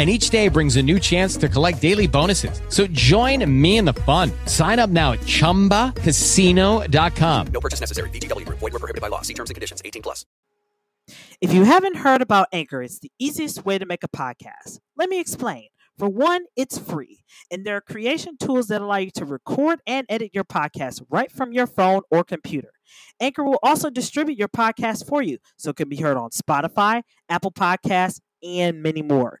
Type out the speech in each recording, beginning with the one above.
and each day brings a new chance to collect daily bonuses. So join me in the fun. Sign up now at ChumbaCasino.com. No purchase necessary. VGW. Void were prohibited by law. See terms and conditions. 18 plus. If you haven't heard about Anchor, it's the easiest way to make a podcast. Let me explain. For one, it's free, and there are creation tools that allow you to record and edit your podcast right from your phone or computer. Anchor will also distribute your podcast for you, so it can be heard on Spotify, Apple Podcasts, and many more.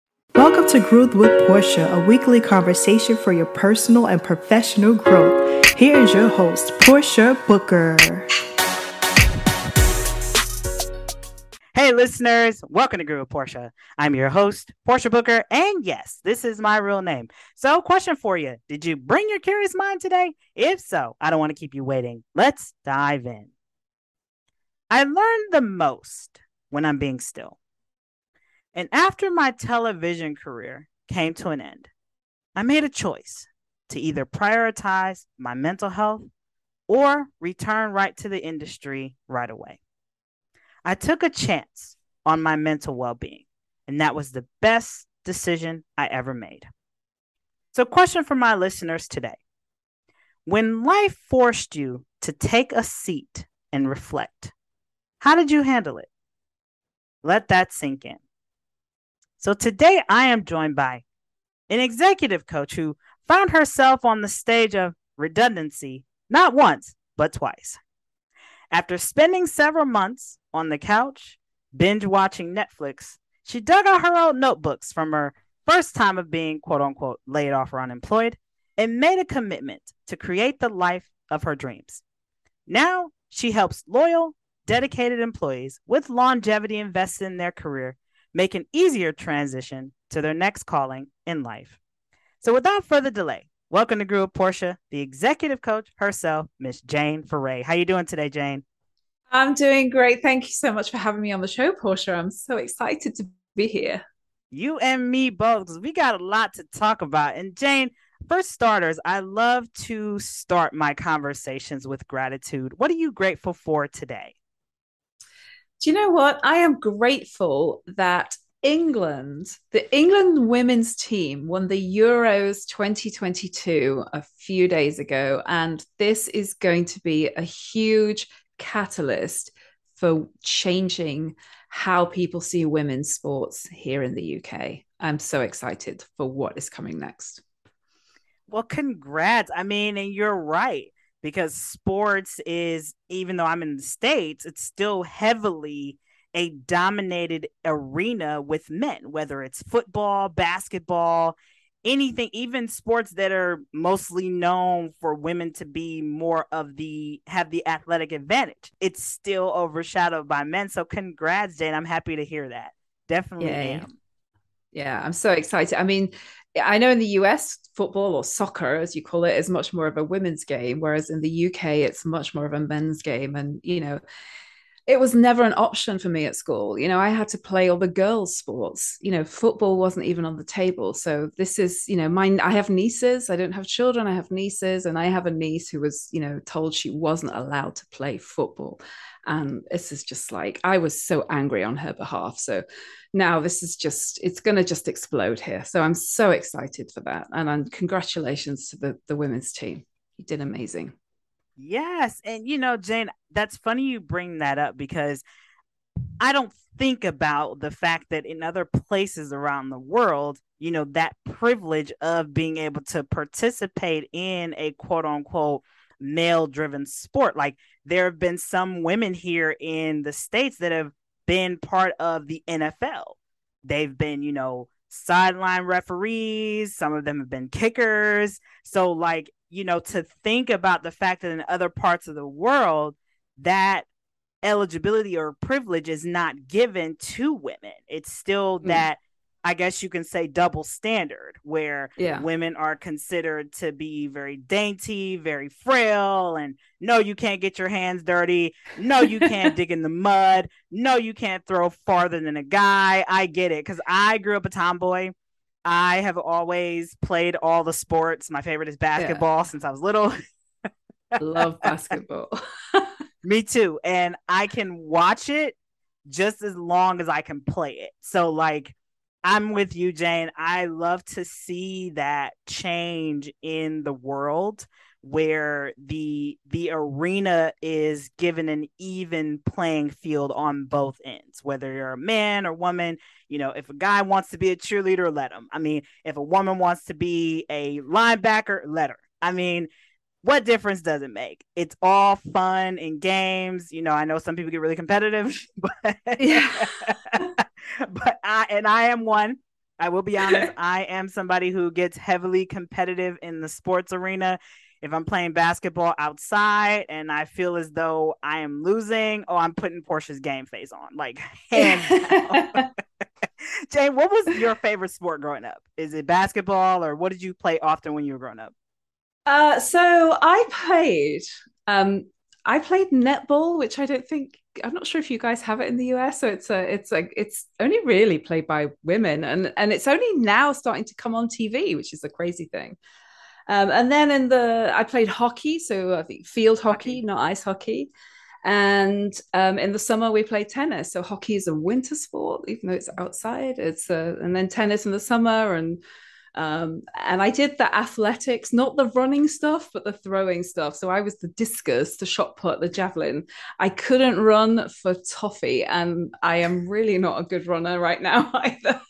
Welcome to Growth with Portia, a weekly conversation for your personal and professional growth. Here is your host, Portia Booker. Hey, listeners, welcome to Grow with Portia. I'm your host, Portia Booker, and yes, this is my real name. So, question for you Did you bring your curious mind today? If so, I don't want to keep you waiting. Let's dive in. I learn the most when I'm being still. And after my television career came to an end, I made a choice to either prioritize my mental health or return right to the industry right away. I took a chance on my mental well being, and that was the best decision I ever made. So, question for my listeners today When life forced you to take a seat and reflect, how did you handle it? Let that sink in. So, today I am joined by an executive coach who found herself on the stage of redundancy not once, but twice. After spending several months on the couch, binge watching Netflix, she dug out her old notebooks from her first time of being quote unquote laid off or unemployed and made a commitment to create the life of her dreams. Now she helps loyal, dedicated employees with longevity invested in their career make an easier transition to their next calling in life. So without further delay, welcome to Grow Portia, the executive coach herself, Miss Jane Foray. How you doing today, Jane? I'm doing great. Thank you so much for having me on the show, Portia. I'm so excited to be here. You and me both, we got a lot to talk about. And Jane, for starters, I love to start my conversations with gratitude. What are you grateful for today? Do you know what? I am grateful that England, the England women's team won the Euros 2022 a few days ago. And this is going to be a huge catalyst for changing how people see women's sports here in the UK. I'm so excited for what is coming next. Well, congrats. I mean, and you're right because sports is, even though I'm in the States, it's still heavily a dominated arena with men, whether it's football, basketball, anything, even sports that are mostly known for women to be more of the have the athletic advantage. It's still overshadowed by men. So congrats, Jane. I'm happy to hear that. Definitely yeah. am. Yeah, I'm so excited. I mean, I know in the US, football or soccer, as you call it, is much more of a women's game, whereas in the UK, it's much more of a men's game. And, you know, it was never an option for me at school. You know, I had to play all the girls' sports. You know, football wasn't even on the table. So this is, you know, mine. I have nieces. I don't have children. I have nieces, and I have a niece who was, you know, told she wasn't allowed to play football. And this is just like I was so angry on her behalf. So now this is just it's going to just explode here. So I'm so excited for that, and, and congratulations to the the women's team. You did amazing. Yes. And you know, Jane, that's funny you bring that up because I don't think about the fact that in other places around the world, you know, that privilege of being able to participate in a quote unquote male driven sport. Like there have been some women here in the States that have been part of the NFL. They've been, you know, sideline referees, some of them have been kickers. So, like, you know, to think about the fact that in other parts of the world, that eligibility or privilege is not given to women. It's still mm. that I guess you can say double standard where yeah. women are considered to be very dainty, very frail, and no, you can't get your hands dirty. No, you can't dig in the mud. No, you can't throw farther than a guy. I get it because I grew up a tomboy. I have always played all the sports. My favorite is basketball yeah. since I was little. Love basketball. Me too. And I can watch it just as long as I can play it. So, like, I'm with you, Jane. I love to see that change in the world where the the arena is given an even playing field on both ends whether you're a man or woman. You know if a guy wants to be a cheerleader let him. I mean if a woman wants to be a linebacker let her. I mean what difference does it make? It's all fun and games. You know i know some people get really competitive but yeah but I and I am one. I will be honest. I am somebody who gets heavily competitive in the sports arena. If I'm playing basketball outside and I feel as though I am losing, oh, I'm putting Portia's game face on, like hands down. Jane, what was your favorite sport growing up? Is it basketball or what did you play often when you were growing up? Uh, so I played um, I played netball, which I don't think I'm not sure if you guys have it in the US. So it's a it's like it's only really played by women, and and it's only now starting to come on TV, which is a crazy thing. Um, and then in the I played hockey, so I think field hockey, not ice hockey. And um, in the summer we play tennis. So hockey is a winter sport, even though it's outside. It's a, and then tennis in the summer and um, and I did the athletics, not the running stuff, but the throwing stuff. So I was the discus, the shot put, the javelin. I couldn't run for toffee, and I am really not a good runner right now either.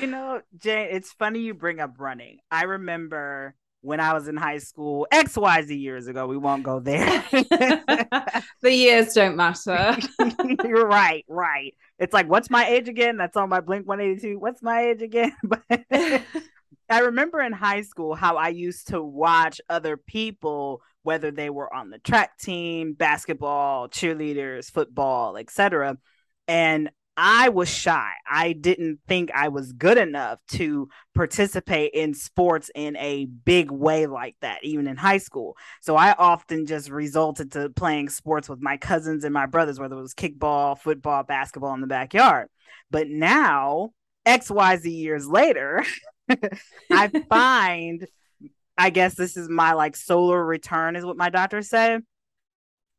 you know, Jane, it's funny you bring up running. I remember when I was in high school, XYZ years ago. We won't go there. the years don't matter. You're right, right. It's like, what's my age again? That's on my Blink 182. What's my age again? But I remember in high school how I used to watch other people, whether they were on the track team, basketball, cheerleaders, football, etc. And I was shy. I didn't think I was good enough to participate in sports in a big way like that, even in high school. So I often just resulted to playing sports with my cousins and my brothers, whether it was kickball, football, basketball in the backyard. But now, XYZ years later, I find, I guess this is my like solar return, is what my doctor said.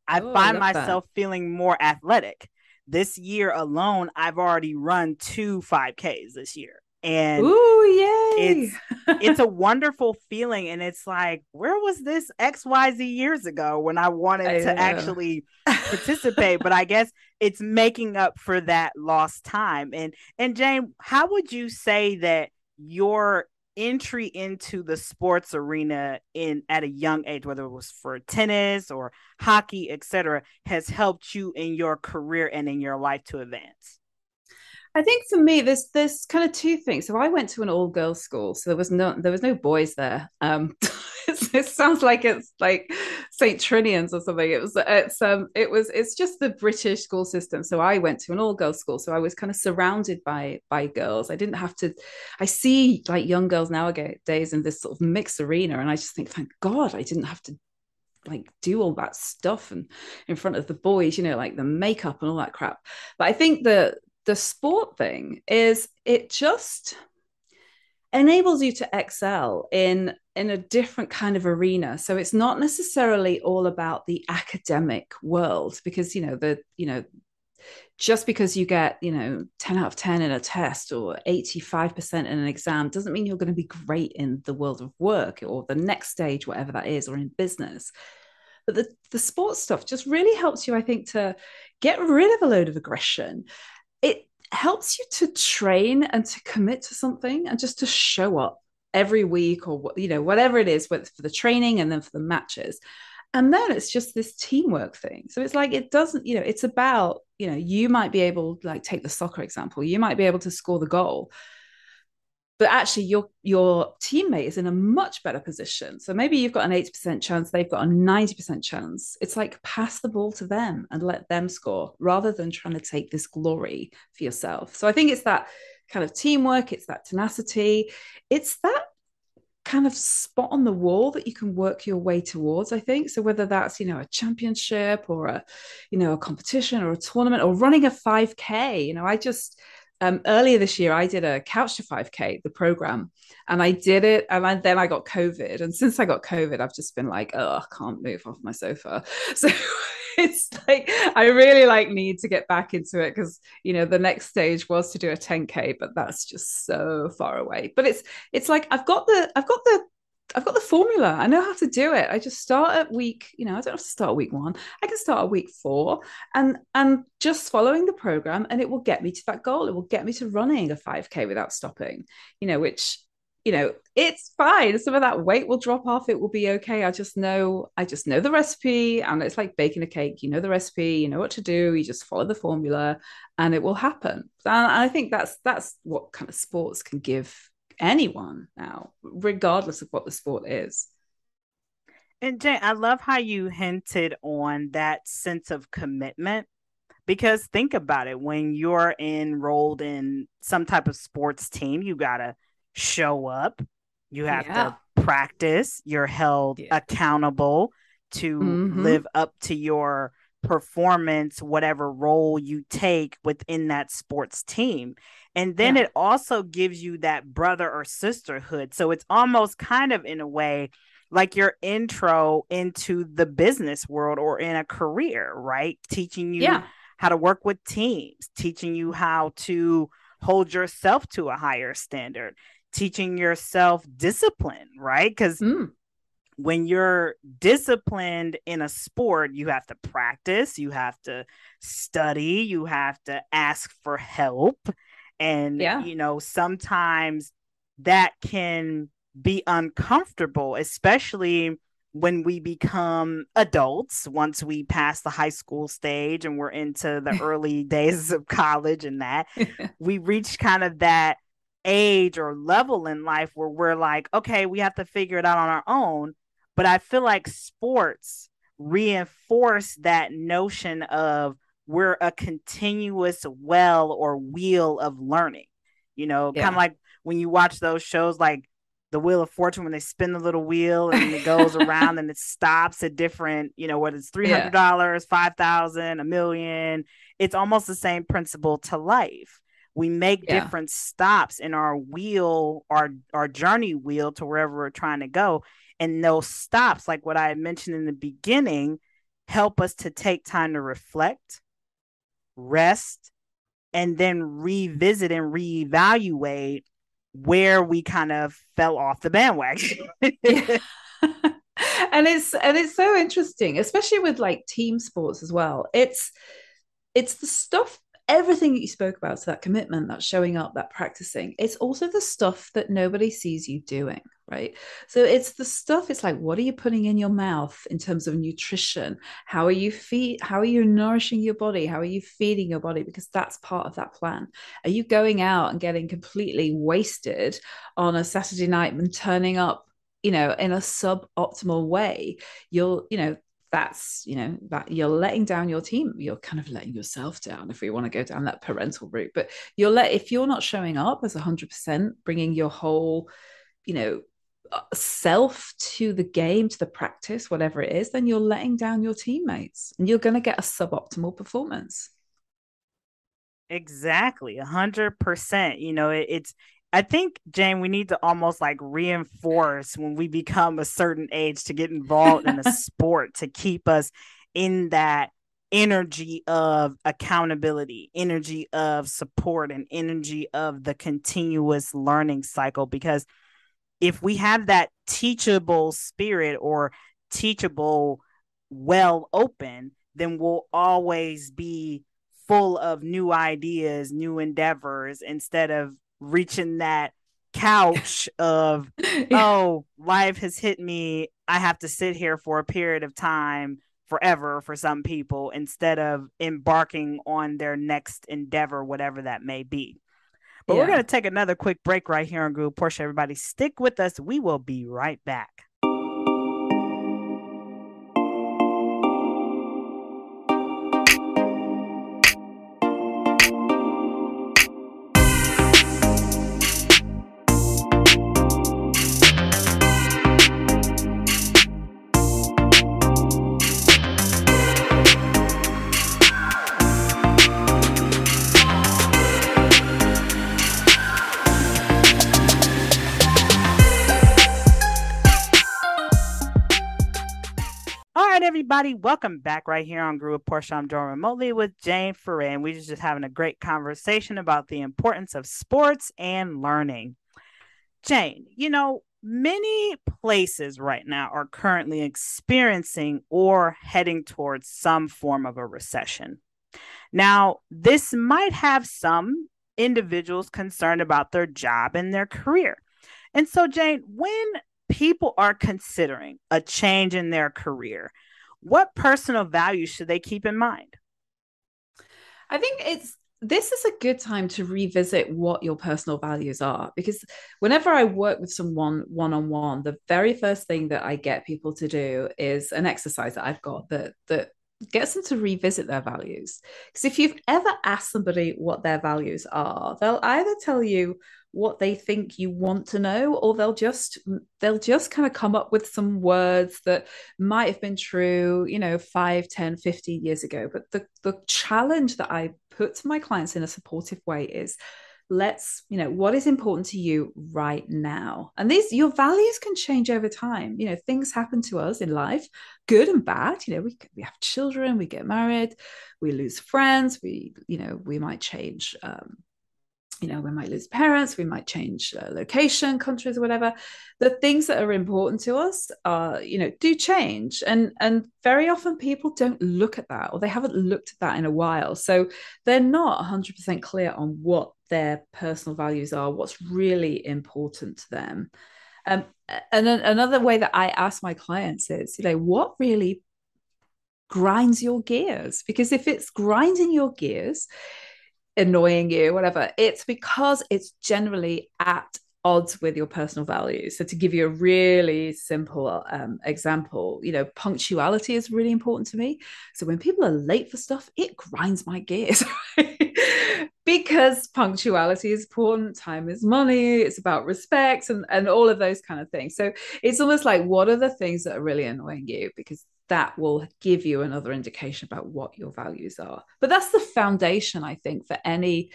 I oh, find I myself that. feeling more athletic this year alone, I've already run two 5Ks this year. And Ooh, yay. it's it's a wonderful feeling. And it's like, where was this XYZ years ago when I wanted I to know. actually participate? but I guess it's making up for that lost time. And and Jane, how would you say that your entry into the sports arena in at a young age whether it was for tennis or hockey etc has helped you in your career and in your life to advance I think for me, there's there's kind of two things. So I went to an all girls school, so there was no there was no boys there. Um, it sounds like it's like St. Trinian's or something. It was it's um it was it's just the British school system. So I went to an all girls school, so I was kind of surrounded by by girls. I didn't have to. I see like young girls nowadays in this sort of mixed arena, and I just think, thank God, I didn't have to like do all that stuff and in front of the boys you know like the makeup and all that crap but i think the the sport thing is it just enables you to excel in in a different kind of arena. So it's not necessarily all about the academic world because you know the you know just because you get you know 10 out of 10 in a test or 85% in an exam doesn't mean you're going to be great in the world of work or the next stage whatever that is or in business. But the, the sports stuff just really helps you i think to get rid of a load of aggression helps you to train and to commit to something and just to show up every week or you know whatever it is for the training and then for the matches. And then it's just this teamwork thing. So it's like it doesn't you know it's about you know you might be able like take the soccer example. You might be able to score the goal but actually your your teammate is in a much better position. So maybe you've got an 80% chance they've got a 90% chance. It's like pass the ball to them and let them score rather than trying to take this glory for yourself. So i think it's that kind of teamwork it's that tenacity it's that kind of spot on the wall that you can work your way towards i think. So whether that's you know a championship or a you know a competition or a tournament or running a 5k you know i just um, earlier this year i did a couch to 5k the program and i did it and I, then i got covid and since i got covid i've just been like oh i can't move off my sofa so it's like I really like need to get back into it because you know the next stage was to do a 10k, but that's just so far away. But it's it's like I've got the I've got the I've got the formula. I know how to do it. I just start at week, you know, I don't have to start week one. I can start at week four and and just following the program and it will get me to that goal. It will get me to running a 5k without stopping, you know, which you know it's fine some of that weight will drop off it will be okay i just know i just know the recipe and it's like baking a cake you know the recipe you know what to do you just follow the formula and it will happen and i think that's that's what kind of sports can give anyone now regardless of what the sport is and Jane, I love how you hinted on that sense of commitment because think about it when you're enrolled in some type of sports team, you got to show up, you have yeah. to practice, you're held yeah. accountable to mm-hmm. live up to your performance, whatever role you take within that sports team. And then yeah. it also gives you that brother or sisterhood. So it's almost kind of in a way like your intro into the business world or in a career, right? Teaching you yeah. how to work with teams, teaching you how to hold yourself to a higher standard, teaching yourself discipline, right? Because mm. when you're disciplined in a sport, you have to practice, you have to study, you have to ask for help. And, yeah. you know, sometimes that can be uncomfortable, especially when we become adults once we pass the high school stage and we're into the early days of college and that we reach kind of that age or level in life where we're like, okay, we have to figure it out on our own. But I feel like sports reinforce that notion of we're a continuous well or wheel of learning. You know, yeah. kind of like when you watch those shows like the wheel of fortune when they spin the little wheel and it goes around and it stops at different you know whether it's $300 yeah. 5000 a million it's almost the same principle to life we make yeah. different stops in our wheel our our journey wheel to wherever we're trying to go and those stops like what i mentioned in the beginning help us to take time to reflect rest and then revisit and reevaluate where we kind of fell off the bandwagon. And it's and it's so interesting especially with like team sports as well. It's it's the stuff everything that you spoke about, so that commitment, that showing up, that practicing, it's also the stuff that nobody sees you doing, right? So it's the stuff, it's like, what are you putting in your mouth in terms of nutrition? How are you feed how are you nourishing your body? How are you feeding your body? Because that's part of that plan. Are you going out and getting completely wasted on a Saturday night and turning up you know in a suboptimal way you'll you know that's you know that you're letting down your team you're kind of letting yourself down if we want to go down that parental route but you're let if you're not showing up as 100% bringing your whole you know uh, self to the game, to the practice, whatever it is, then you're letting down your teammates and you're going to get a suboptimal performance. Exactly, a hundred percent. You know, it, it's. I think Jane, we need to almost like reinforce when we become a certain age to get involved in a sport to keep us in that energy of accountability, energy of support, and energy of the continuous learning cycle. Because if we have that teachable spirit or teachable well open, then we'll always be full of new ideas, new endeavors instead of reaching that couch of, oh, life has hit me. I have to sit here for a period of time forever for some people instead of embarking on their next endeavor, whatever that may be. But yeah. we're going to take another quick break right here on Grow Portia. Everybody, stick with us. We will be right back. Everybody. Welcome back right here on Grow with Portia. I'm joined remotely with Jane Foray, and we're just having a great conversation about the importance of sports and learning. Jane, you know, many places right now are currently experiencing or heading towards some form of a recession. Now, this might have some individuals concerned about their job and their career. And so, Jane, when people are considering a change in their career, what personal values should they keep in mind? I think it's this is a good time to revisit what your personal values are because whenever I work with someone one on one, the very first thing that I get people to do is an exercise that I've got that that gets them to revisit their values. Because if you've ever asked somebody what their values are, they'll either tell you what they think you want to know or they'll just they'll just kind of come up with some words that might have been true you know 5 10 15 years ago. But the the challenge that i put to my clients in a supportive way is let's you know what is important to you right now? And these your values can change over time. You know things happen to us in life good and bad. You know we, we have children we get married we lose friends we you know we might change um, you know, we might lose parents, we might change uh, location, countries, or whatever. The things that are important to us are, you know, do change, and and very often people don't look at that, or they haven't looked at that in a while, so they're not 100% clear on what their personal values are, what's really important to them. Um, and then another way that I ask my clients is, you know, what really grinds your gears? Because if it's grinding your gears, annoying you, whatever, it's because it's generally at odds with your personal values. So, to give you a really simple um, example, you know, punctuality is really important to me. So, when people are late for stuff, it grinds my gears. because punctuality is important, time is money, it's about respect and, and all of those kind of things. So, it's almost like, what are the things that are really annoying you? Because that will give you another indication about what your values are. But that's the foundation, I think, for any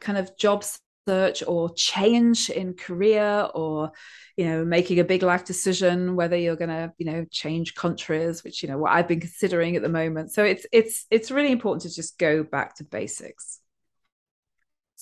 kind of job search or change in career or you know making a big life decision whether you're going to you know change countries which you know what I've been considering at the moment so it's it's it's really important to just go back to basics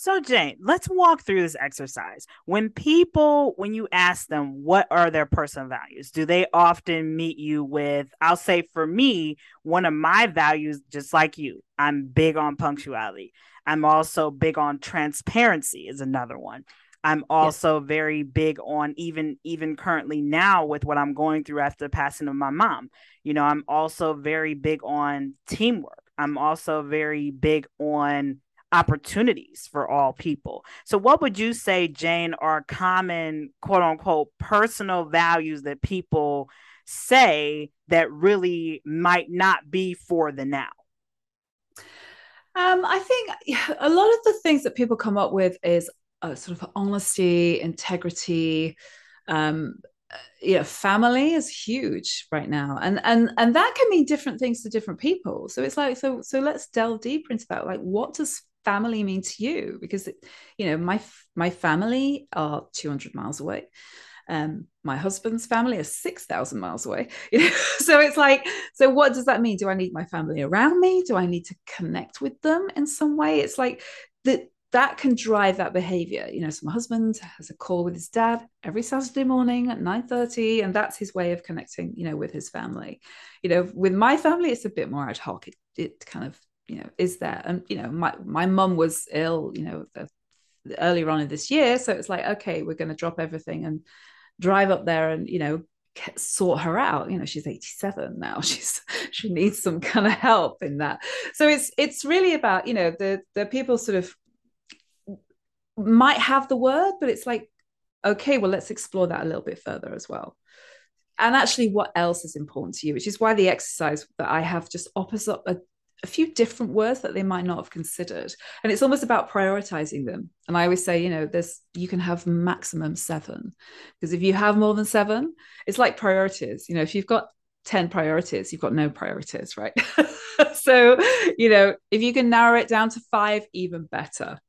so, Jane, let's walk through this exercise. When people, when you ask them what are their personal values, do they often meet you with, I'll say for me, one of my values, just like you, I'm big on punctuality. I'm also big on transparency, is another one. I'm also yes. very big on even even currently now with what I'm going through after the passing of my mom. You know, I'm also very big on teamwork. I'm also very big on opportunities for all people. So, what would you say, Jane, are common quote unquote personal values that people say that really might not be for the now? Um, I think a lot of the things that people come up with is a sort of honesty, integrity, um, you know family is huge right now and and and that can mean different things to different people so it's like so so let's delve deeper into that like what does family mean to you because you know my my family are 200 miles away. Um my husband's family is 6000 miles away. You know so it's like so what does that mean? Do i need my family around me? Do i need to connect with them in some way? It's like that that can drive that behavior. You know so my husband has a call with his dad every saturday morning at 9.30 and that's his way of connecting you know with his family. You know with my family it's a bit more ad hoc. It, it kind of you know is there and you know my my mum was ill you know the, earlier on in this year. So it's like okay we're going to drop everything and drive up there and you know get, sort her out. You know she's 87 now. She's she needs some kind of help in that. So it's it's really about you know the the people sort of might have the word, but it's like, okay, well, let's explore that a little bit further as well. And actually, what else is important to you, which is why the exercise that I have just offers up a, a few different words that they might not have considered. And it's almost about prioritizing them. And I always say, you know, there's you can have maximum seven. Because if you have more than seven, it's like priorities. You know, if you've got 10 priorities, you've got no priorities, right? so, you know, if you can narrow it down to five, even better.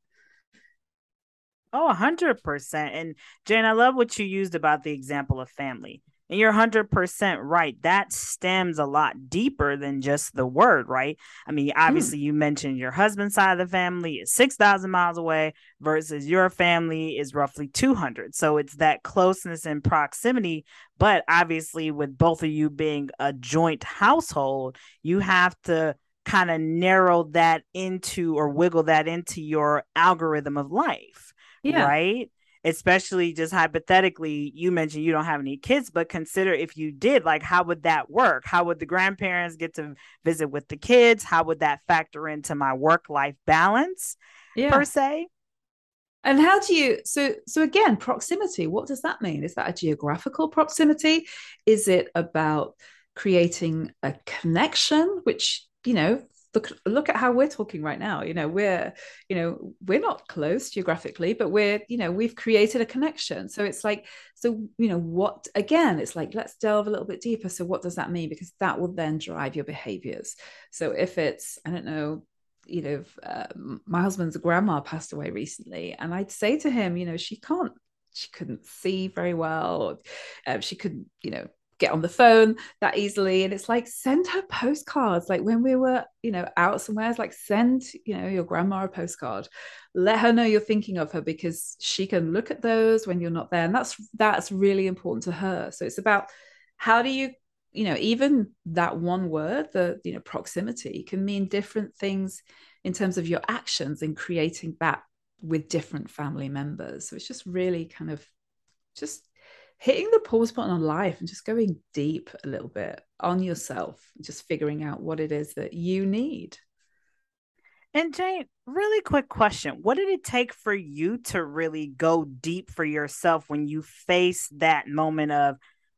Oh, 100%. And Jane, I love what you used about the example of family. And you're 100% right. That stems a lot deeper than just the word, right? I mean, hmm. obviously, you mentioned your husband's side of the family is 6,000 miles away versus your family is roughly 200. So it's that closeness and proximity. But obviously, with both of you being a joint household, you have to kind of narrow that into or wiggle that into your algorithm of life yeah. right? Especially just hypothetically, you mentioned you don't have any kids, but consider if you did, like, how would that work? How would the grandparents get to visit with the kids? How would that factor into my work life balance, yeah. per se? And how do you so so again proximity what does that mean is that a geographical proximity is it about creating a connection which you know look look at how we're talking right now. You know we're you know we're not close geographically but we're you know we've created a connection. So it's like so you know what again it's like let's delve a little bit deeper. So what does that mean? Because that will then drive your behaviors. So if it's i don't know you know uh, my husband's grandma passed away recently and i'd say to him you know she can't she couldn't see very well. Uh, she couldn't you know get on the phone that easily. And it's like send her postcards. Like when we were you know out somewhere it's like send you know your grandma a postcard. Let her know you're thinking of her because she can look at those when you're not there. And that's that's really important to her. So it's about how do you you know even that one word the you know proximity can mean different things in terms of your actions in creating that with different family members. So it's just really kind of just hitting the pause button on life and just going deep a little bit on yourself, just figuring out what it is that you need. And Jane, really quick question. What did it take for you to really go deep for yourself when you face that moment of,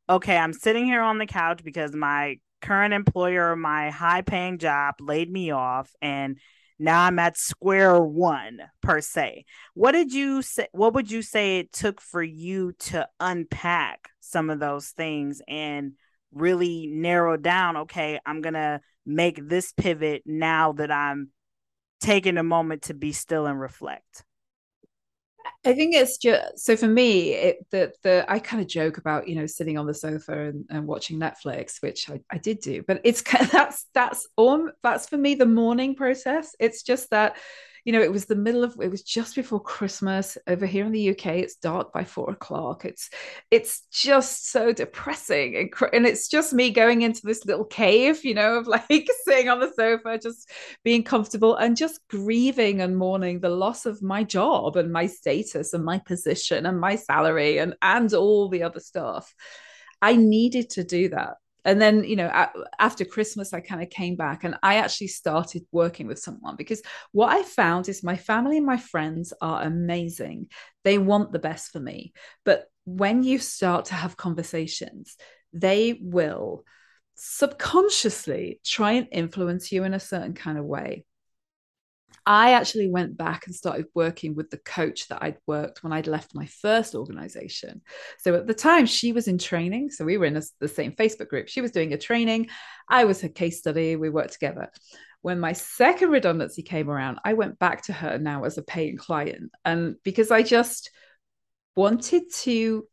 okay, I'm sitting here on the couch because my current employer, my high paying job laid me off and now I'm at square one per se. What did you say? What would you say it took for you to unpack some of those things and really narrow down? Okay, I'm gonna make this pivot now that I'm taking a moment to be still and reflect. I think it's just so for me. It, the the I kind of joke about you know sitting on the sofa and, and watching Netflix, which I, I did do, but it's that's that's all that's for me the mourning process. It's just that you know, it was the middle of it was just before Christmas over here in the UK. It's dark by four o'clock. It's it's just so depressing and, and it's just me going into this little cave, you know, of like sitting on the sofa, just being comfortable and just grieving and mourning the loss of my job and my status and my position and my salary and and all the other stuff. I needed to do that and then you know after christmas i kind of came back and i actually started working with someone because what i found is my family and my friends are amazing. They want the best for me. But when you start to have conversations they will subconsciously try and influence you in a certain kind of way I actually went back and started working with the coach that I'd worked when I'd left my first organization. So at the time, she was in training. So we were in a, the same Facebook group. She was doing a training. I was her case study. We worked together. When my second redundancy came around, I went back to her now as a paying client. And because I just wanted to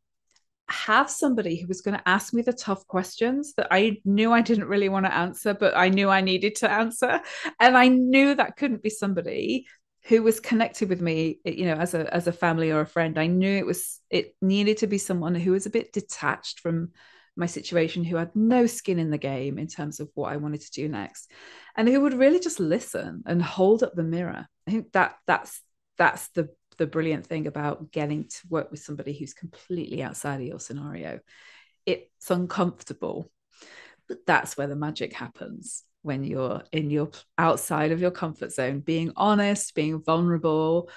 have somebody who was going to ask me the tough questions that I knew I didn't really want to answer, but I knew I needed to answer. And I knew that couldn't be somebody who was connected with me, you know, as a as a family or a friend. I knew it was it needed to be someone who was a bit detached from my situation, who had no skin in the game in terms of what I wanted to do next, and who would really just listen and hold up the mirror. I think that that's that's the the brilliant thing about getting to work with somebody who's completely outside of your scenario. It's uncomfortable, but that's where the magic happens when you're in your outside of your comfort zone, being honest, being vulnerable,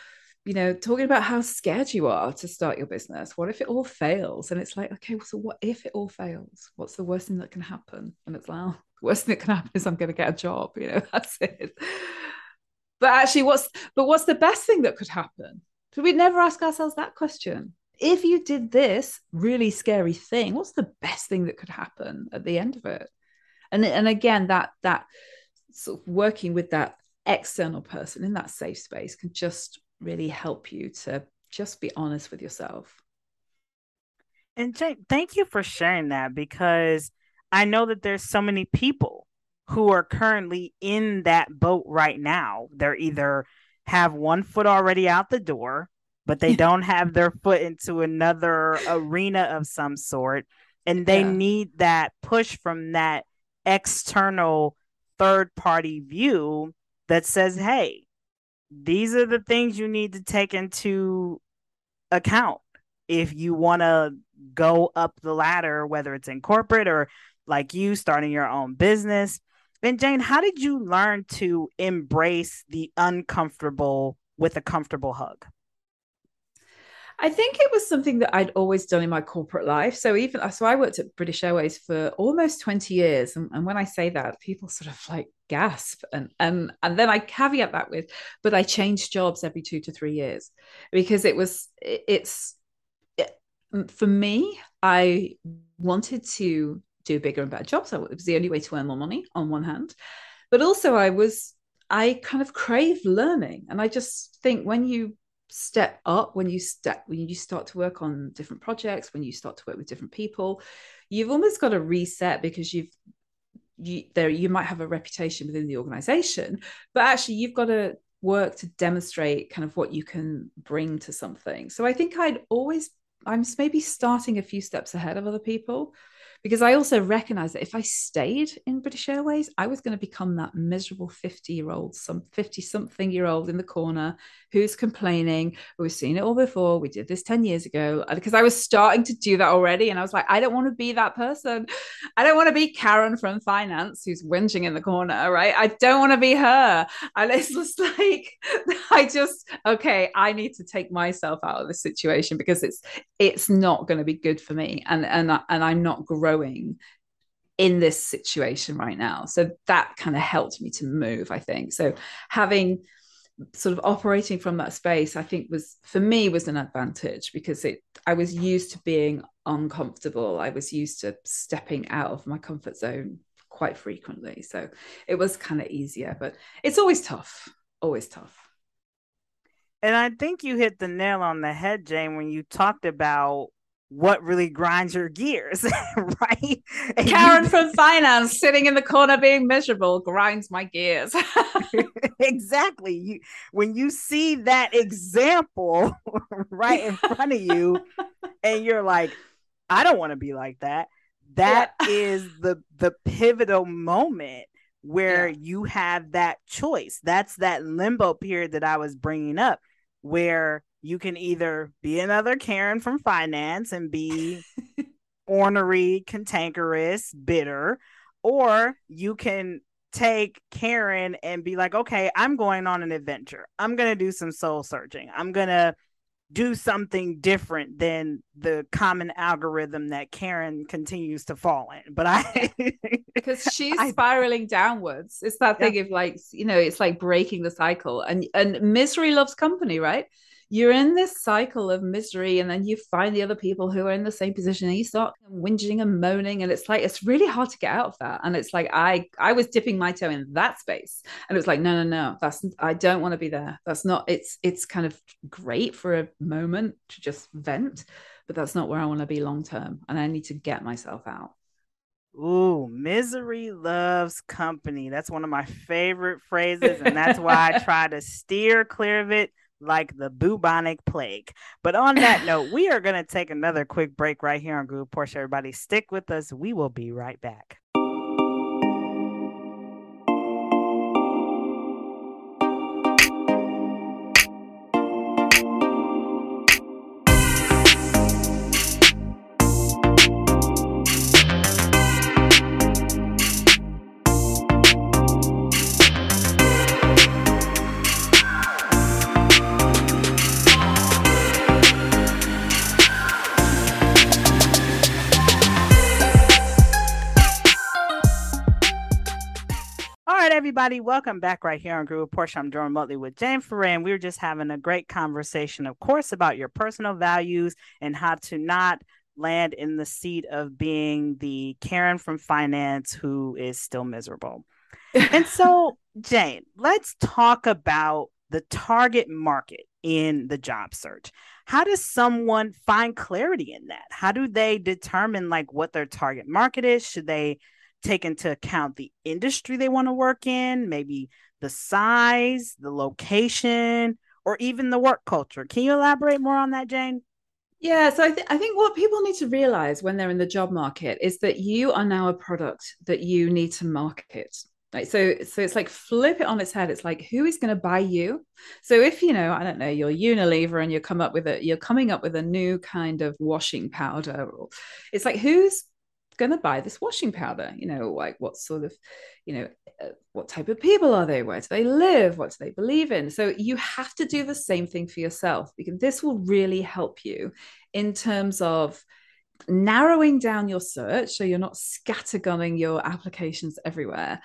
you know, talking about how scared you are to start your business. What if it all fails? And it's like, okay, so what if it all fails? What's the worst thing that can happen? And it's like, oh, the worst thing that can happen is I'm going to get a job. You know, that's it. But actually, what's but what's the best thing that could happen? So we never ask ourselves that question. If you did this really scary thing, what's the best thing that could happen at the end of it? And and again, that that sort of working with that external person in that safe space can just really help you to just be honest with yourself. And Jane, thank you for sharing that because I know that there's so many people who are currently in that boat right now. They're either have one foot already out the door, but they don't have their foot into another arena of some sort. And they yeah. need that push from that external third party view that says, hey, these are the things you need to take into account if you want to go up the ladder, whether it's in corporate or like you starting your own business. And Jane, how did you learn to embrace the uncomfortable with a comfortable hug? I think it was something that I'd always done in my corporate life. So even so, I worked at British Airways for almost twenty years, and, and when I say that, people sort of like gasp, and and and then I caveat that with, but I changed jobs every two to three years because it was it, it's it, for me. I wanted to do bigger and better jobs. it was the only way to earn more money on one hand, but also I was I kind of crave learning, and I just think when you step up when you step when you start to work on different projects when you start to work with different people you've almost got to reset because you've you there you might have a reputation within the organization but actually you've got to work to demonstrate kind of what you can bring to something. So i think i'd always i'm maybe starting a few steps ahead of other people because I also recognize that if I stayed in British Airways, I was going to become that miserable 50 year old, some 50 something year old in the corner who's complaining. We've seen it all before. We did this 10 years ago because I was starting to do that already. And I was like, I don't want to be that person. I don't want to be Karen from finance who's whinging in the corner, right? I don't want to be her. And it's just like, I just, okay, I need to take myself out of this situation because it's, it's not going to be good for me. And, and, and I'm not growing in this situation right now. So that kind of helped me to move, I think. So having sort of operating from that space, I think was for me was an advantage because it I was used to being uncomfortable. I was used to stepping out of my comfort zone quite frequently. So it was kind of easier, but it's always tough. Always tough. And I think you hit the nail on the head, Jane, when you talked about what really grinds your gears, right? And Karen you... from finance sitting in the corner being miserable grinds my gears. exactly. You, when you see that example right in front of you, and you're like, I don't want to be like that. That yeah. is the the pivotal moment where yeah. you have that choice. That's that limbo period that I was bringing up, where you can either be another Karen from finance and be ornery, cantankerous, bitter, or you can take Karen and be like, okay, I'm going on an adventure. I'm going to do some soul searching. I'm going to do something different than the common algorithm that Karen continues to fall in. But I because she's spiraling downwards. It's that thing yeah. of like, you know, it's like breaking the cycle. And and misery loves company, right? You're in this cycle of misery and then you find the other people who are in the same position and you start whinging and moaning and it's like it's really hard to get out of that. And it's like i i was dipping my toe in that space and it was like no no no that's i don't want to be there. That's not it's it's kind of great for a moment to just vent but that's not where i want to be long term and i need to get myself out. Ooh, misery loves company. That's one of my favorite phrases, and that's why I try to steer clear of it like the bubonic plague. But on that note, we are going to take another quick break right here on Groove Portia. Everybody, stick with us. We will be right back. Everybody. Welcome back right here on Groove Portia. I'm Jordan Mutley with Jane Ferre. We were just having a great conversation, of course, about your personal values and how to not land in the seat of being the Karen from finance who is still miserable. and so, Jane, let's talk about the target market in the job search. How does someone find clarity in that? How do they determine like what their target market is? Should they take into account the industry they want to work in, maybe the size, the location, or even the work culture. Can you elaborate more on that, Jane? Yeah, so I, th- I think what people need to realize when they're in the job market is that you are now a product that you need to market. Right. So so it's like flip it on its head. It's like who is going to buy you? So if you know, I don't know, you're Unilever and you come up with a you're coming up with a new kind of washing powder, it's like who's going to buy this washing powder you know like what sort of you know uh, what type of people are they? Where do they live? What do they believe in? So you have to do the same thing for yourself because this will really help you in terms of narrowing down your search so you're not scattergunning your applications everywhere.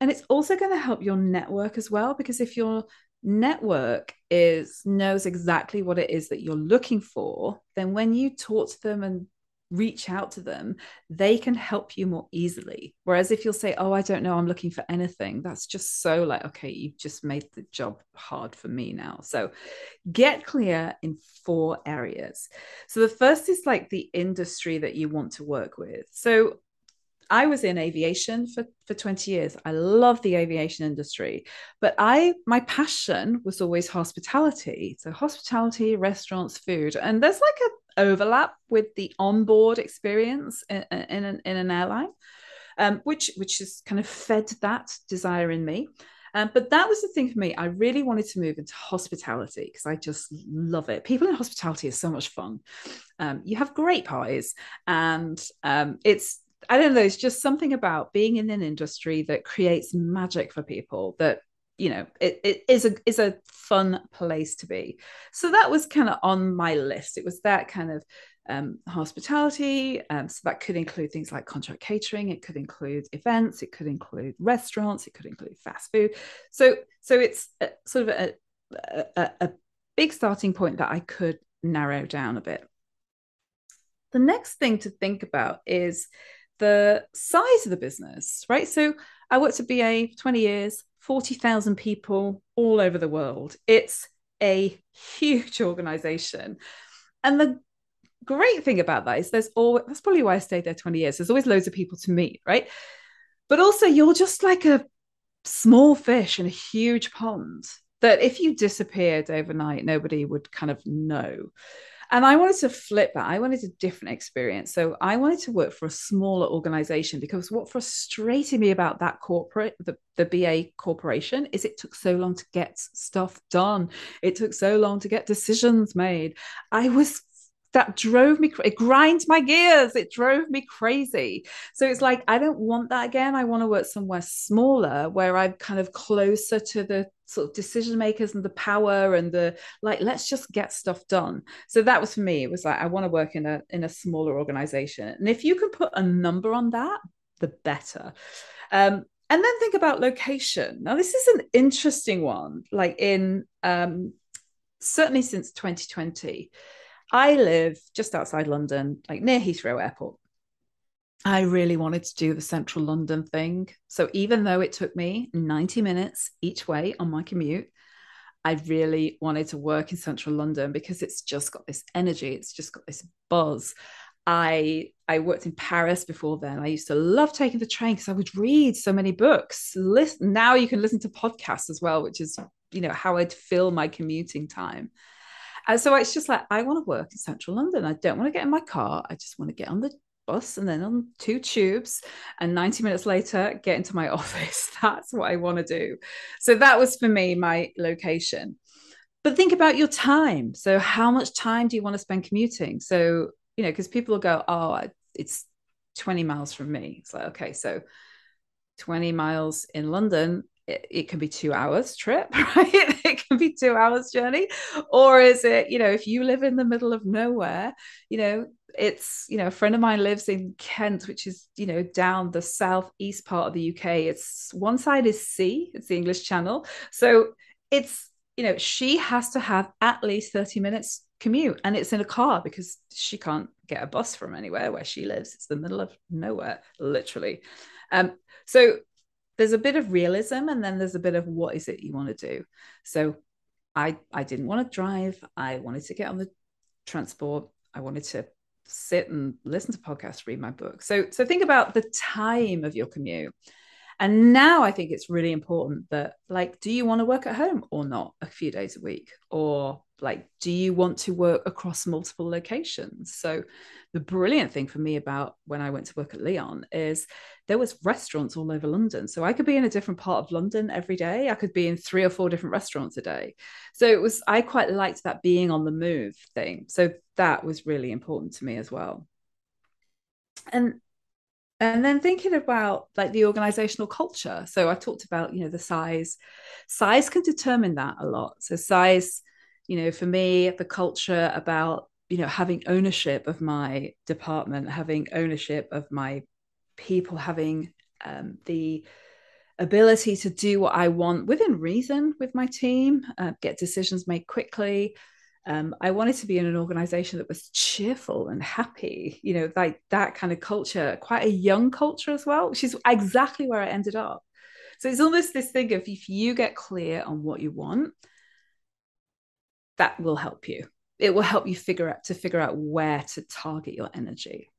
And it's also going to help your network as well because if your network is knows exactly what it is that you're looking for then when you talk to them and reach out to them, they can help you more easily. Whereas if you'll say, Oh, I don't know, I'm looking for anything, that's just so like, okay, you've just made the job hard for me now. So get clear in four areas. So the first is like the industry that you want to work with. So I was in aviation for, for 20 years. I love the aviation industry, but I my passion was always hospitality. So hospitality, restaurants, food. And there's like a overlap with the onboard experience in, in, an, in an airline, um, which which has kind of fed that desire in me. Um, but that was the thing for me. I really wanted to move into hospitality because I just love it. People in hospitality are so much fun. Um, you have great parties, and um, it's I don't know. It's just something about being in an industry that creates magic for people that you know it, it is a is a fun place to be. So that was kind of on my list. It was that kind of um, hospitality um, so that could include things like contract catering it could include events it could include restaurants it could include fast food. So so it's a, sort of a, a, a big starting point that i could narrow down a bit. The next thing to think about is the size of the business right so i worked at ba for 20 years 40,000 people all over the world. It's a huge organization. And the great thing about that is there's always, that's probably why I stayed there 20 years. There's always loads of people to meet, right? But also, you're just like a small fish in a huge pond that if you disappeared overnight, nobody would kind of know. And I wanted to flip that. I wanted a different experience. So I wanted to work for a smaller organization because what frustrated me about that corporate, the, the BA corporation, is it took so long to get stuff done. It took so long to get decisions made. I was that drove me it grinds my gears it drove me crazy. So it's like i don't want that again. I want to work somewhere smaller where i'm kind of closer to the sort of decision makers and the power and the like let's just get stuff done. So that was for me it was like i want to work in a in a smaller organization. And if you can put a number on that the better. Um, and then think about location. Now this is an interesting one like in um, certainly since 2020 I live just outside London, like near Heathrow Airport. I really wanted to do the central London thing. So even though it took me 90 minutes each way on my commute, I really wanted to work in central London because it's just got this energy, it's just got this buzz. I I worked in Paris before then. I used to love taking the train because I would read so many books. Listen, now you can listen to podcasts as well, which is you know how I'd fill my commuting time. And so it's just like, I want to work in central London. I don't want to get in my car. I just want to get on the bus and then on two tubes and 90 minutes later get into my office. That's what I want to do. So that was for me my location. But think about your time. So how much time do you want to spend commuting? So, you know, because people will go, oh, it's 20 miles from me. It's like, okay, so 20 miles in London it, it can be two hours trip right? It can be two hours journey. Or is it you know if you live in the middle of nowhere you know it's you know a friend of mine lives in kent which is you know down the southeast part of the uk it's one side is sea it's the english channel. So it's you know she has to have at least 30 minutes commute and it's in a car because she can't get a bus from anywhere where she lives. It's the middle of nowhere literally. Um so there's a bit of realism and then there's a bit of what is it you want to do. So i i didn't want to drive. I wanted to get on the transport. I wanted to sit and listen to podcasts read my book. So so think about the time of your commute. And now I think it's really important that, like, do you want to work at home or not a few days a week? Or, like, do you want to work across multiple locations? So, the brilliant thing for me about when I went to work at Leon is there was restaurants all over London. So I could be in a different part of London every day. I could be in three or four different restaurants a day. So it was, I quite liked that being on the move thing. So that was really important to me as well. And and then thinking about like the organizational culture so i talked about you know the size size can determine that a lot so size you know for me the culture about you know having ownership of my department having ownership of my people having um, the ability to do what i want within reason with my team uh, get decisions made quickly um, I wanted to be in an organization that was cheerful and happy, you know, like that kind of culture, quite a young culture as well, which is exactly where I ended up. So it's almost this thing of if you get clear on what you want, that will help you. It will help you figure out to figure out where to target your energy.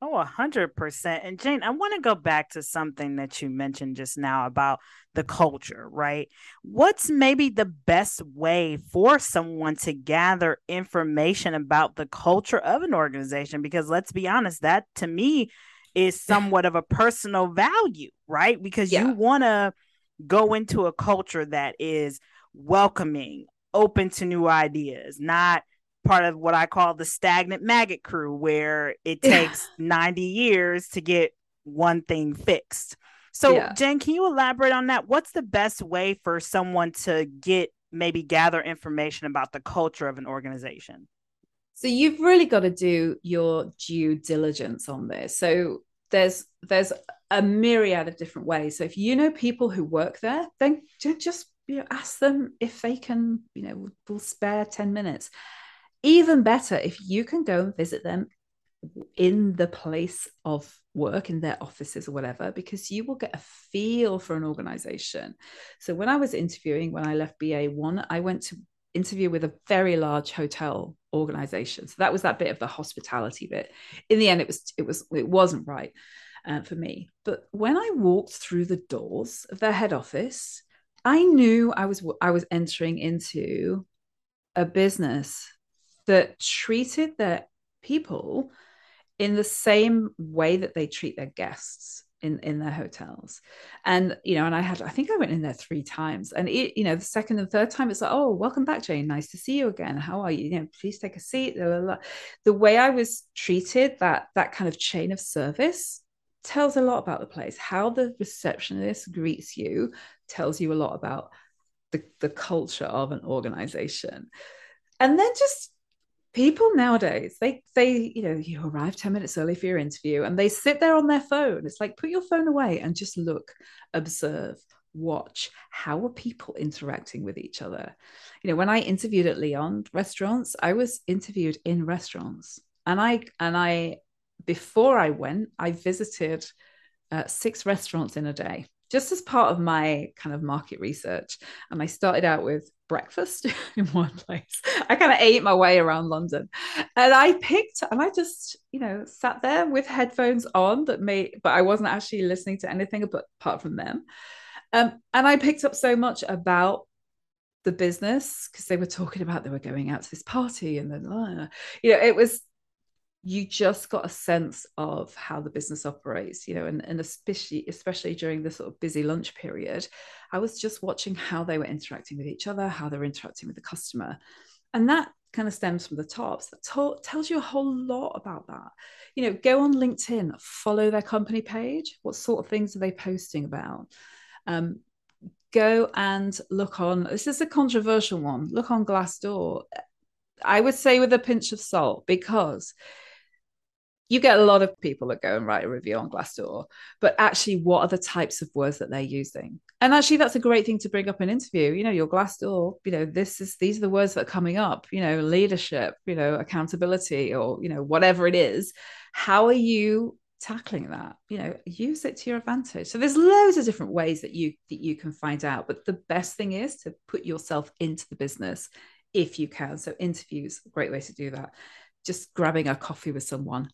Oh, a hundred percent. And Jane, I want to go back to something that you mentioned just now about the culture, right? What's maybe the best way for someone to gather information about the culture of an organization? Because let's be honest, that to me is somewhat of a personal value, right? Because yeah. you want to go into a culture that is welcoming, open to new ideas, not part of what I call the stagnant maggot crew, where it takes 90 years to get one thing fixed. So, yeah. Jen, can you elaborate on that? What's the best way for someone to get maybe gather information about the culture of an organization? So you've really got to do your due diligence on this. So there's there's a myriad of different ways. So if you know people who work there, then just you know ask them if they can, you know, will spare 10 minutes. Even better if you can go and visit them in the place of work in their offices or whatever because you will get a feel for an organization. So when i was interviewing when i left ba1 i went to interview with a very large hotel organization. So that was that bit of the hospitality bit. In the end it was it was it wasn't right uh, for me. But when i walked through the doors of their head office i knew i was i was entering into a business that treated their people in the same way that they treat their guests. in in their hotels. And you know and i had i think i went in there three times. And it you know the second and third time it's like oh welcome back jane. Nice to see you again. How are you? You know please take a seat. The way i was treated that that kind of chain of service tells a lot about the place. How the receptionist greets you tells you a lot about the, the culture of an organization. And then just people nowadays they they you know you arrive 10 minutes early for your interview and they sit there on their phone. It's like put your phone away and just look observe watch. How are people interacting with each other? You know when i interviewed at leon restaurants i was interviewed in restaurants. And i and i before i went i visited uh, six restaurants in a day just as part of my kind of market research. And I started out with breakfast in one place. I kind of ate my way around London. And I picked, and I just, you know, sat there with headphones on that made, but I wasn't actually listening to anything apart from them. Um, and I picked up so much about the business because they were talking about they were going out to this party and then, uh, you know, it was you just got a sense of how the business operates you know and, and especially especially during the sort of busy lunch period i was just watching how they were interacting with each other how they're interacting with the customer. And that kind of stems from the top so that tells you a whole lot about that. You know go on linkedin follow their company page. What sort of things are they posting about? Um, go and look on this is a controversial one look on glassdoor. I would say with a pinch of salt because you get a lot of people that go and write a review on Glassdoor, but actually, what are the types of words that they're using? And actually, that's a great thing to bring up in interview. You know, your Glassdoor, you know, this is these are the words that are coming up. You know, leadership, you know, accountability, or you know, whatever it is. How are you tackling that? You know, use it to your advantage. So there's loads of different ways that you that you can find out. But the best thing is to put yourself into the business if you can. So interviews, great way to do that just grabbing a coffee with someone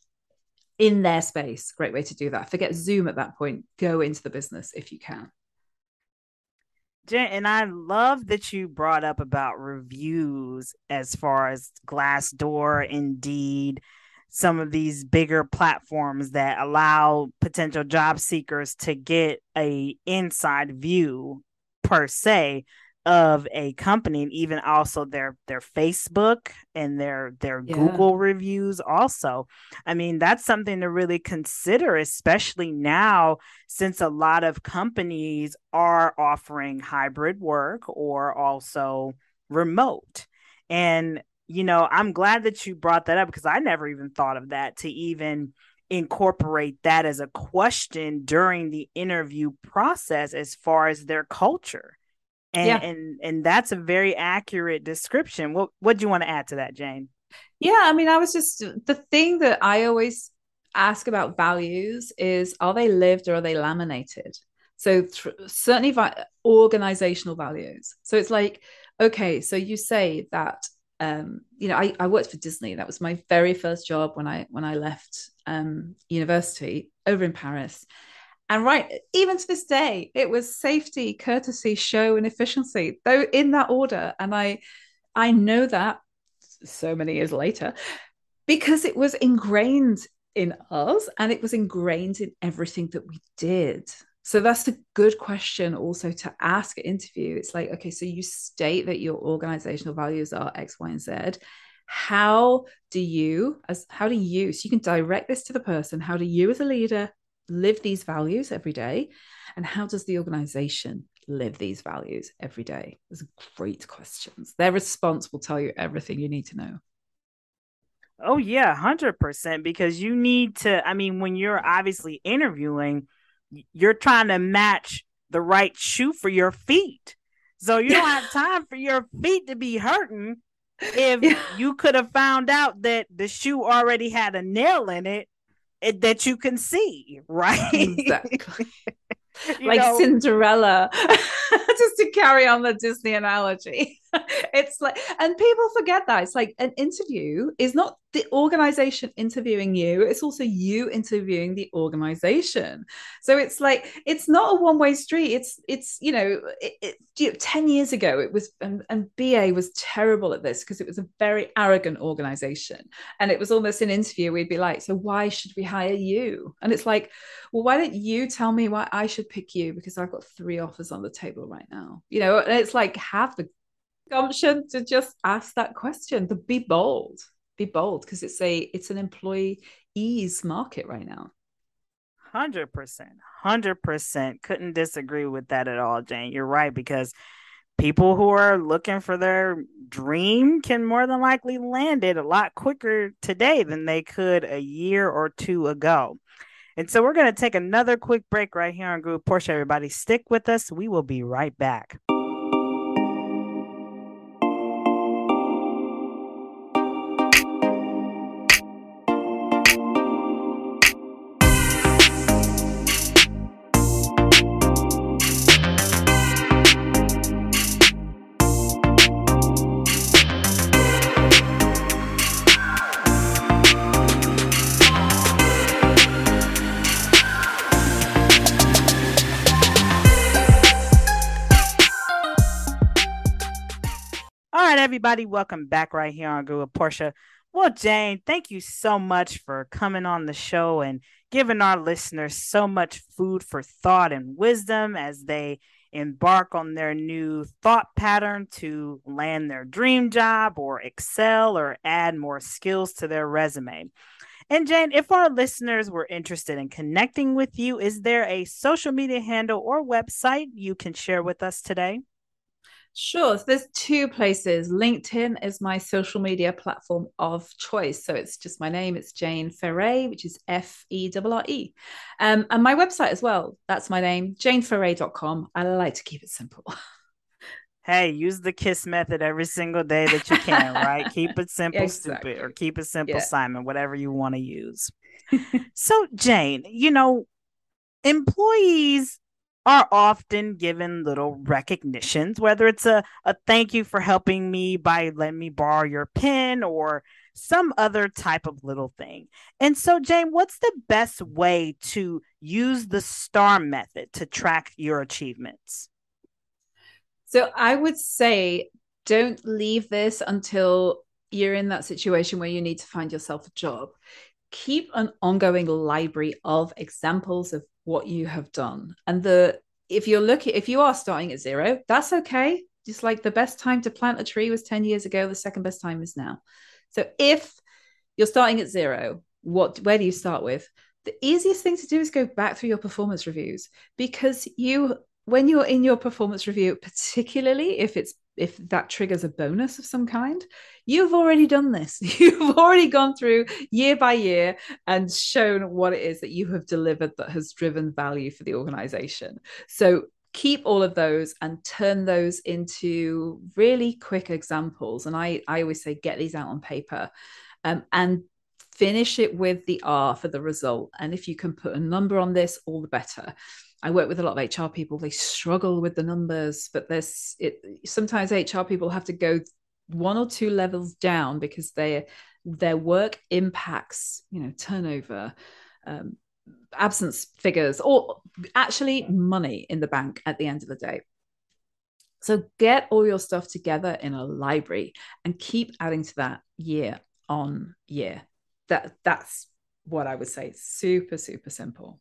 in their space. Great way to do that. Forget Zoom at that point. Go into the business if you can. Jen, and I love that you brought up about reviews as far as Glassdoor, Indeed, some of these bigger platforms that allow potential job seekers to get a inside view per se of a company and even also their their Facebook and their their yeah. Google reviews also. I mean, that's something to really consider especially now since a lot of companies are offering hybrid work or also remote. And you know, I'm glad that you brought that up because I never even thought of that to even incorporate that as a question during the interview process as far as their culture and yeah. and and that's a very accurate description. What what do you want to add to that jane? Yeah i mean i was just the thing that i always ask about values is are they lived or are they laminated? So th- certainly vi- organizational values. So it's like okay so you say that um, you know I, I worked for disney. That was my very first job when i when i left um, university over in paris and right, even to this day, it was safety, courtesy, show, and efficiency, though in that order. And I I know that so many years later, because it was ingrained in us and it was ingrained in everything that we did. So that's a good question also to ask at interview. It's like, okay, so you state that your organizational values are X, Y, and Z. How do you, as how do you, so you can direct this to the person, how do you as a leader live these values every day? And how does the organization live these values every day? Those are great questions. Their response will tell you everything you need to know. Oh, yeah, 100%. Because you need to, I mean, when you're obviously interviewing, you're trying to match the right shoe for your feet. So you don't have time for your feet to be hurting if yeah. you could have found out that the shoe already had a nail in it it, that you can see, right? Exactly. like know? Cinderella, just to carry on the Disney analogy. it's like, and people forget that it's like an interview is not the organization interviewing you, it's also you interviewing the organization. So it's like, it's not a one way street. It's, it's, you know, it, it, you know, 10 years ago, it was, and, and BA was terrible at this because it was a very arrogant organization. And it was almost an interview. We'd be like, so why should we hire you? And it's like, well, why don't you tell me why I should pick you? Because I've got three offers on the table right now. You know, and it's like, have the gumption to just ask that question to be bold be bold because it's a it's an employees market right now 100% 100% couldn't disagree with that at all jane you're right because people who are looking for their dream can more than likely land it a lot quicker today than they could a year or two ago and so we're going to take another quick break right here on Group Portia. Everybody, stick with us. We will be right back. Everybody. Welcome back right here on Google Portia. Well, Jane, thank you so much for coming on the show and giving our listeners so much food for thought and wisdom as they embark on their new thought pattern to land their dream job or excel or add more skills to their resume. And Jane, if our listeners were interested in connecting with you, is there a social media handle or website you can share with us today? Sure. So there's two places. LinkedIn is my social media platform of choice. So it's just my name. It's Jane Ferre, which is F E R R E. Um, and my website as well. That's my name, janeferre.com. I like to keep it simple. hey, use the kiss method every single day that you can, right? keep it simple, exactly. stupid, or keep it simple, yeah. Simon, whatever you want to use. so, Jane, you know, employees are often given little recognitions, whether it's a, a thank you for helping me by letting me borrow your pen or some other type of little thing. And so, Jane, what's the best way to use the STAR method to track your achievements? So, I would say don't leave this until you're in that situation where you need to find yourself a job. Keep an ongoing library of examples of what you have done. And the if you're looking if you are starting at zero, that's okay. Just like the best time to plant a tree was 10 years ago, the second best time is now. So if you're starting at zero, what where do you start with? The easiest thing to do is go back through your performance reviews because you when you're in your performance review, particularly if it's if that triggers a bonus of some kind, you've already done this. You've already gone through year by year and shown what it is that you have delivered that has driven value for the organization. So keep all of those and turn those into really quick examples. And I, I always say, get these out on paper um, and finish it with the R for the result. And if you can put a number on this, all the better. I work with a lot of HR people. They struggle with the numbers, but there's it. Sometimes HR people have to go one or two levels down because their their work impacts, you know, turnover, um, absence figures, or actually money in the bank at the end of the day. So get all your stuff together in a library and keep adding to that year on year. That that's what I would say. Super super simple.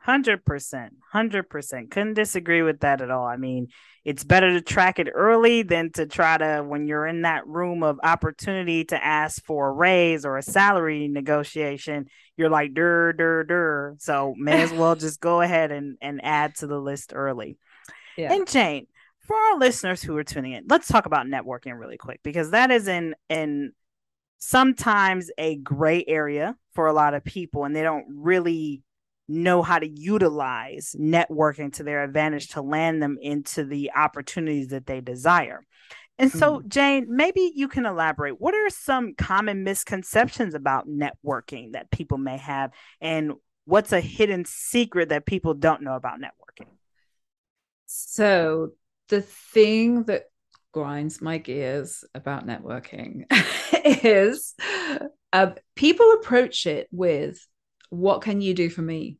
Hundred percent, hundred percent. Couldn't disagree with that at all. I mean, it's better to track it early than to try to when you're in that room of opportunity to ask for a raise or a salary negotiation. You're like dur dur dur. So may as well just go ahead and and add to the list early. Yeah. And Jane, for our listeners who are tuning in, let's talk about networking really quick because that is in in sometimes a gray area for a lot of people, and they don't really know how to utilize networking to their advantage to land them into the opportunities that they desire. And so, mm. Jane, maybe you can elaborate. What are some common misconceptions about networking that people may have? And what's a hidden secret that people don't know about networking? So, the thing that grinds my gears about networking is uh, people approach it with, What can you do for me?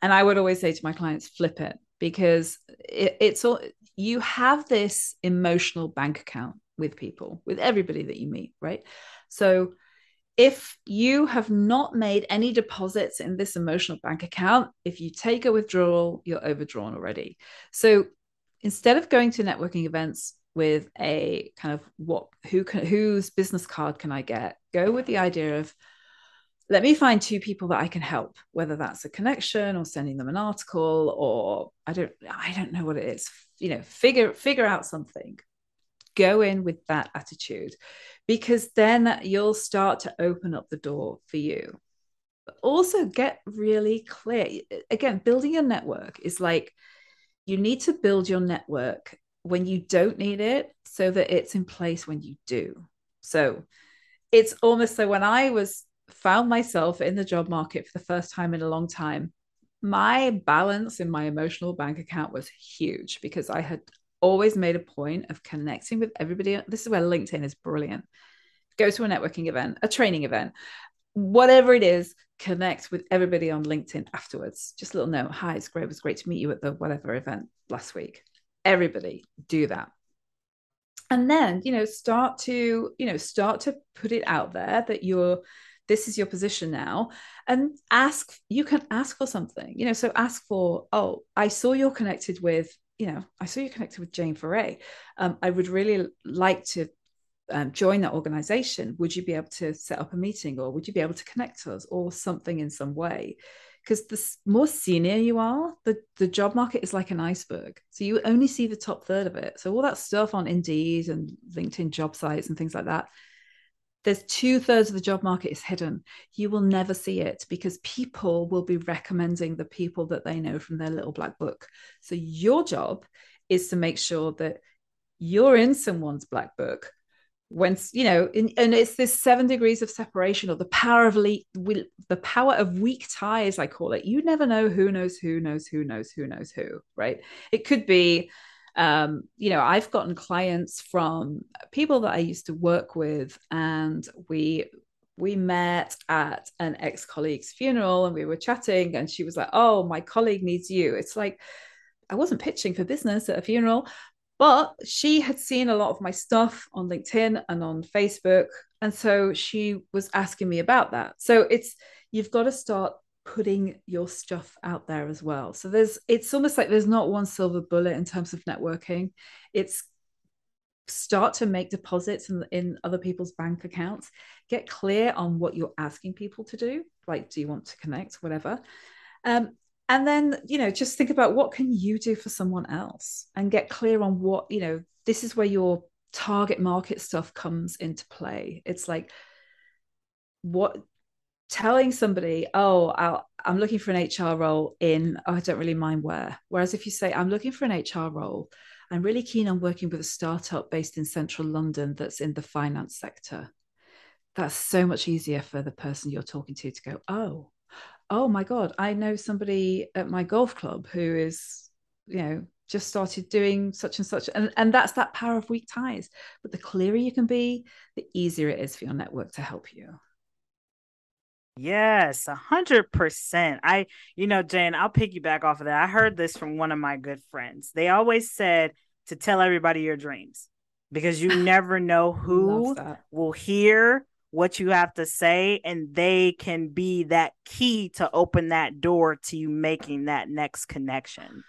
And I would always say to my clients, flip it because it, it's all you have this emotional bank account with people, with everybody that you meet, right? So if you have not made any deposits in this emotional bank account, if you take a withdrawal, you're overdrawn already. So instead of going to networking events with a kind of what who can whose business card can I get, go with the idea of let me find two people that I can help, whether that's a connection or sending them an article or I don't I don't know what it is. You know, figure figure out something. Go in with that attitude because then you'll start to open up the door for you. But also get really clear. Again, building your network is like you need to build your network when you don't need it so that it's in place when you do. So it's almost so when I was found myself in the job market for the first time in a long time, my balance in my emotional bank account was huge because I had always made a point of connecting with everybody. This is where LinkedIn is brilliant. Go to a networking event, a training event, whatever it is, connect with everybody on LinkedIn afterwards. Just a little note. Hi, it's great. It was great to meet you at the whatever event last week. Everybody do that. And then, you know, start to, you know, start to put it out there that you're this is your position now and ask you can ask for something you know so ask for oh i saw you're connected with you know i saw you connected with jane Ferre. Um, i would really like to um, join that organization. Would you be able to set up a meeting or would you be able to connect us or something in some way? Because the more senior you are the, the job market is like an iceberg. So you only see the top third of it. So all that stuff on indeed and linkedin job sites and things like that there's two thirds of the job market is hidden. You will never see it because people will be recommending the people that they know from their little black book. So your job is to make sure that you're in someone's black book when you know in, and it's this seven degrees of separation or the power of le- the power of weak ties i call it you never know who knows who knows who knows who knows who right it could be um, you know, I've gotten clients from people that I used to work with, and we we met at an ex-colleague's funeral and we were chatting and she was like oh my colleague needs you. It's like i wasn't pitching for business at a funeral but she had seen a lot of my stuff on linkedin and on facebook and so she was asking me about that. So it's you've got to start putting your stuff out there as well. So there's it's almost like there's not one silver bullet in terms of networking. It's start to make deposits in, in other people's bank accounts. Get clear on what you're asking people to do. Like, do you want to connect? Whatever. Um, and then you know just think about what can you do for someone else and get clear on what you know this is where your target market stuff comes into play it's like what telling somebody, oh, i am looking for an HR role in, oh, I don't really mind where. Whereas if you say, I'm looking for an HR role, I'm really keen on working with a startup based in central London that's in the finance sector. That's so much easier for the person you're talking to to go, oh, oh my God, I know somebody at my golf club who is, you know, just started doing such and such. And, and that's that power of weak ties. But the clearer you can be, the easier it is for your network to help you. Yes, a hundred percent. I, you know, Jane, I'll piggyback off of that. I heard this from one of my good friends. They always said to tell everybody your dreams because you never know who will hear what you have to say, and they can be that key to open that door to you making that next connection.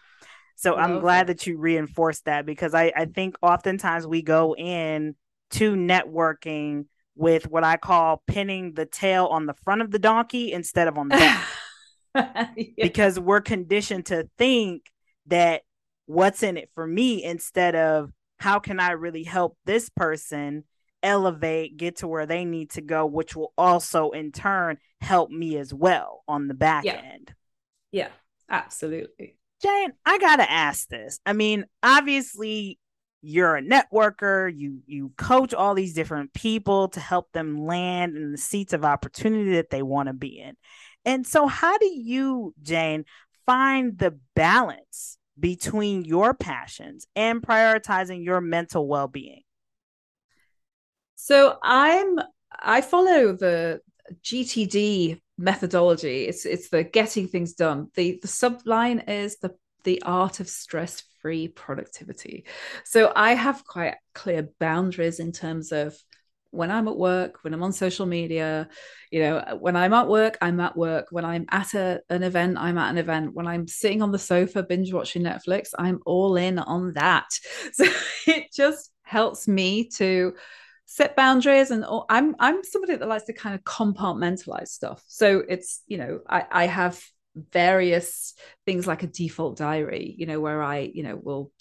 So I'm glad that. that you reinforced that because I, I think oftentimes we go in to networking with what I call pinning the tail on the front of the donkey instead of on the back. yeah. Because we're conditioned to think that what's in it for me instead of how can I really help this person elevate, get to where they need to go, which will also in turn help me as well on the back yeah. end. Yeah, absolutely. Jane, I got to ask this. I mean, obviously, you're a networker you you coach all these different people to help them land in the seats of opportunity that they want to be in and so how do you jane find the balance between your passions and prioritizing your mental well-being? So I'm I follow the GTD methodology. It's it's the getting things done. The the subline is the the art of stress-free productivity. So I have quite clear boundaries in terms of when I'm at work, when I'm on social media, you know, uh, when I'm at work, I'm at work. When I'm at a, an event, I'm at an event. When I'm sitting on the sofa binge watching Netflix, I'm all in on that. So it just helps me to set boundaries and I'm I'm somebody that likes to kind of compartmentalize stuff. So it's, you know, I, I have various things like a default diary, you know, where I, you know, will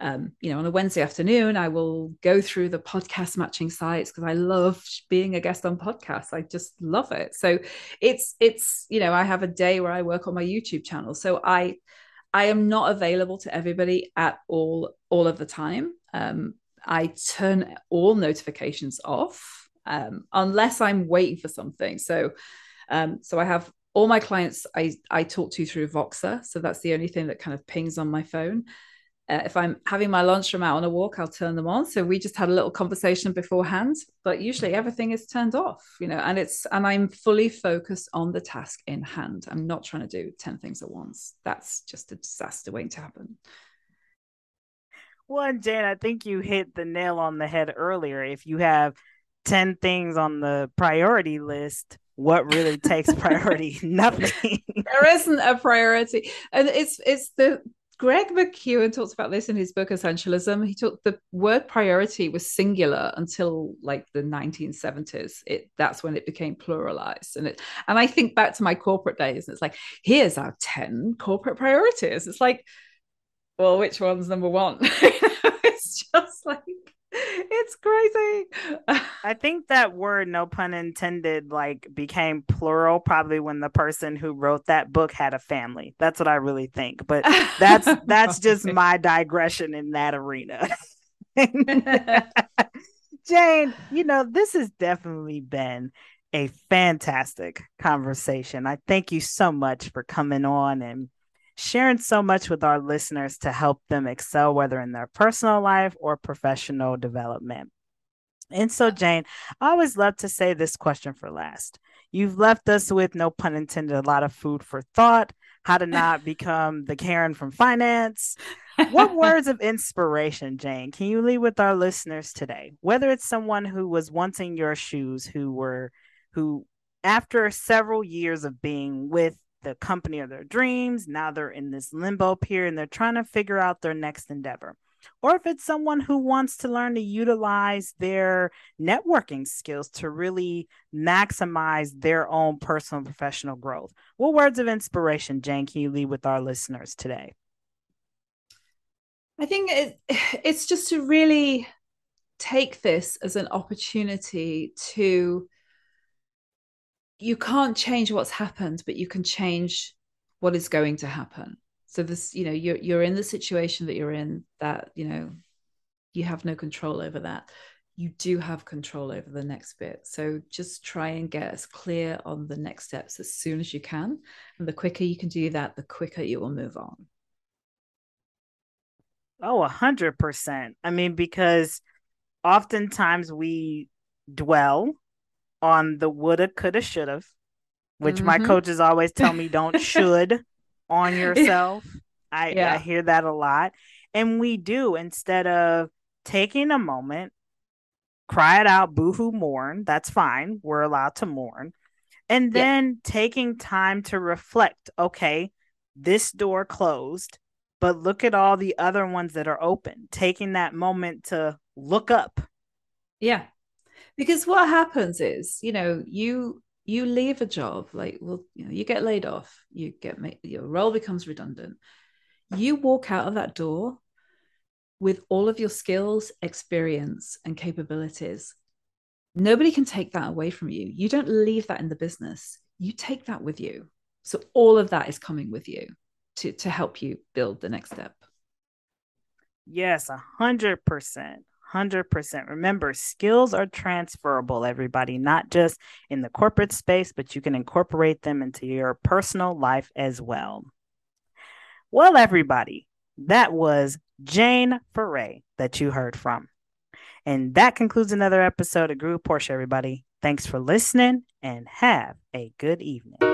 um, you know, on a Wednesday afternoon, I will go through the podcast matching sites because I love being a guest on podcasts. I just love it. So it's it's you know, I have a day where I work on my YouTube channel. So I I am not available to everybody at all all of the time. Um, I turn all notifications off um, unless I'm waiting for something. So um, so I have all my clients I I talk to through Voxer. So that's the only thing that kind of pings on my phone. Uh, if I'm having my lunch out on a walk, I'll turn them on. So we just had a little conversation beforehand, but usually everything is turned off, you know, and it's, and I'm fully focused on the task in hand. I'm not trying to do 10 things at once. That's just a disaster waiting to happen. Well, Jane, I think you hit the nail on the head earlier. If you have 10 things on the priority list, what really takes priority? Nothing. there isn't a priority. And it's it's the Greg McKeown talks about this in his book Essentialism. He took the word priority was singular until like the 1970s. It that's when it became pluralized. And it and I think back to my corporate days, and it's like, here's our 10 corporate priorities. It's like, well, which one's number one? it's just like it's crazy. I think that word, no pun intended, like became plural probably when the person who wrote that book had a family. That's what I really think. But that's that's just my digression in that arena. Jane, you know, this has definitely been a fantastic conversation. I thank you so much for coming on and sharing so much with our listeners to help them excel, whether in their personal life or professional development. And so, Jane, I always love to say this question for last. You've left us with, no pun intended, a lot of food for thought, how to not become the Karen from finance. What words of inspiration, Jane, can you leave with our listeners today? Whether it's someone who was once in your shoes, who were, who after several years of being with the company of their dreams. Now they're in this limbo period and they're trying to figure out their next endeavor. Or if it's someone who wants to learn to utilize their networking skills to really maximize their own personal and professional growth. What words of inspiration, Jane, can you leave with our listeners today? I think it, it's just to really take this as an opportunity to you can't change what's happened, but you can change what is going to happen. So this, you know, you're you're in the situation that you're in that, you know, you have no control over that. You do have control over the next bit. So just try and get as clear on the next steps as soon as you can. And the quicker you can do that, the quicker you will move on. Oh, a hundred percent. I mean, because oftentimes we dwell on the woulda, coulda, shoulda, which mm-hmm. my coaches always tell me don't should on yourself. I, yeah. I hear that a lot. And we do instead of taking a moment, cry it out, boohoo, mourn. That's fine. We're allowed to mourn. And then yeah. taking time to reflect okay, this door closed, but look at all the other ones that are open. Taking that moment to look up. Yeah because what happens is you know you you leave a job like well you know you get laid off you get your role becomes redundant. You walk out of that door with all of your skills experience and capabilities. Nobody can take that away from you. You don't leave that in the business. You take that with you. So all of that is coming with you to to help you build the next step. Yes a hundred percent 100%. Remember, skills are transferable, everybody, not just in the corporate space, but you can incorporate them into your personal life as well. Well, everybody, That was Jane Ferre that you heard from. And that concludes another episode of Groove Portia, everybody. Thanks for listening and have a good evening.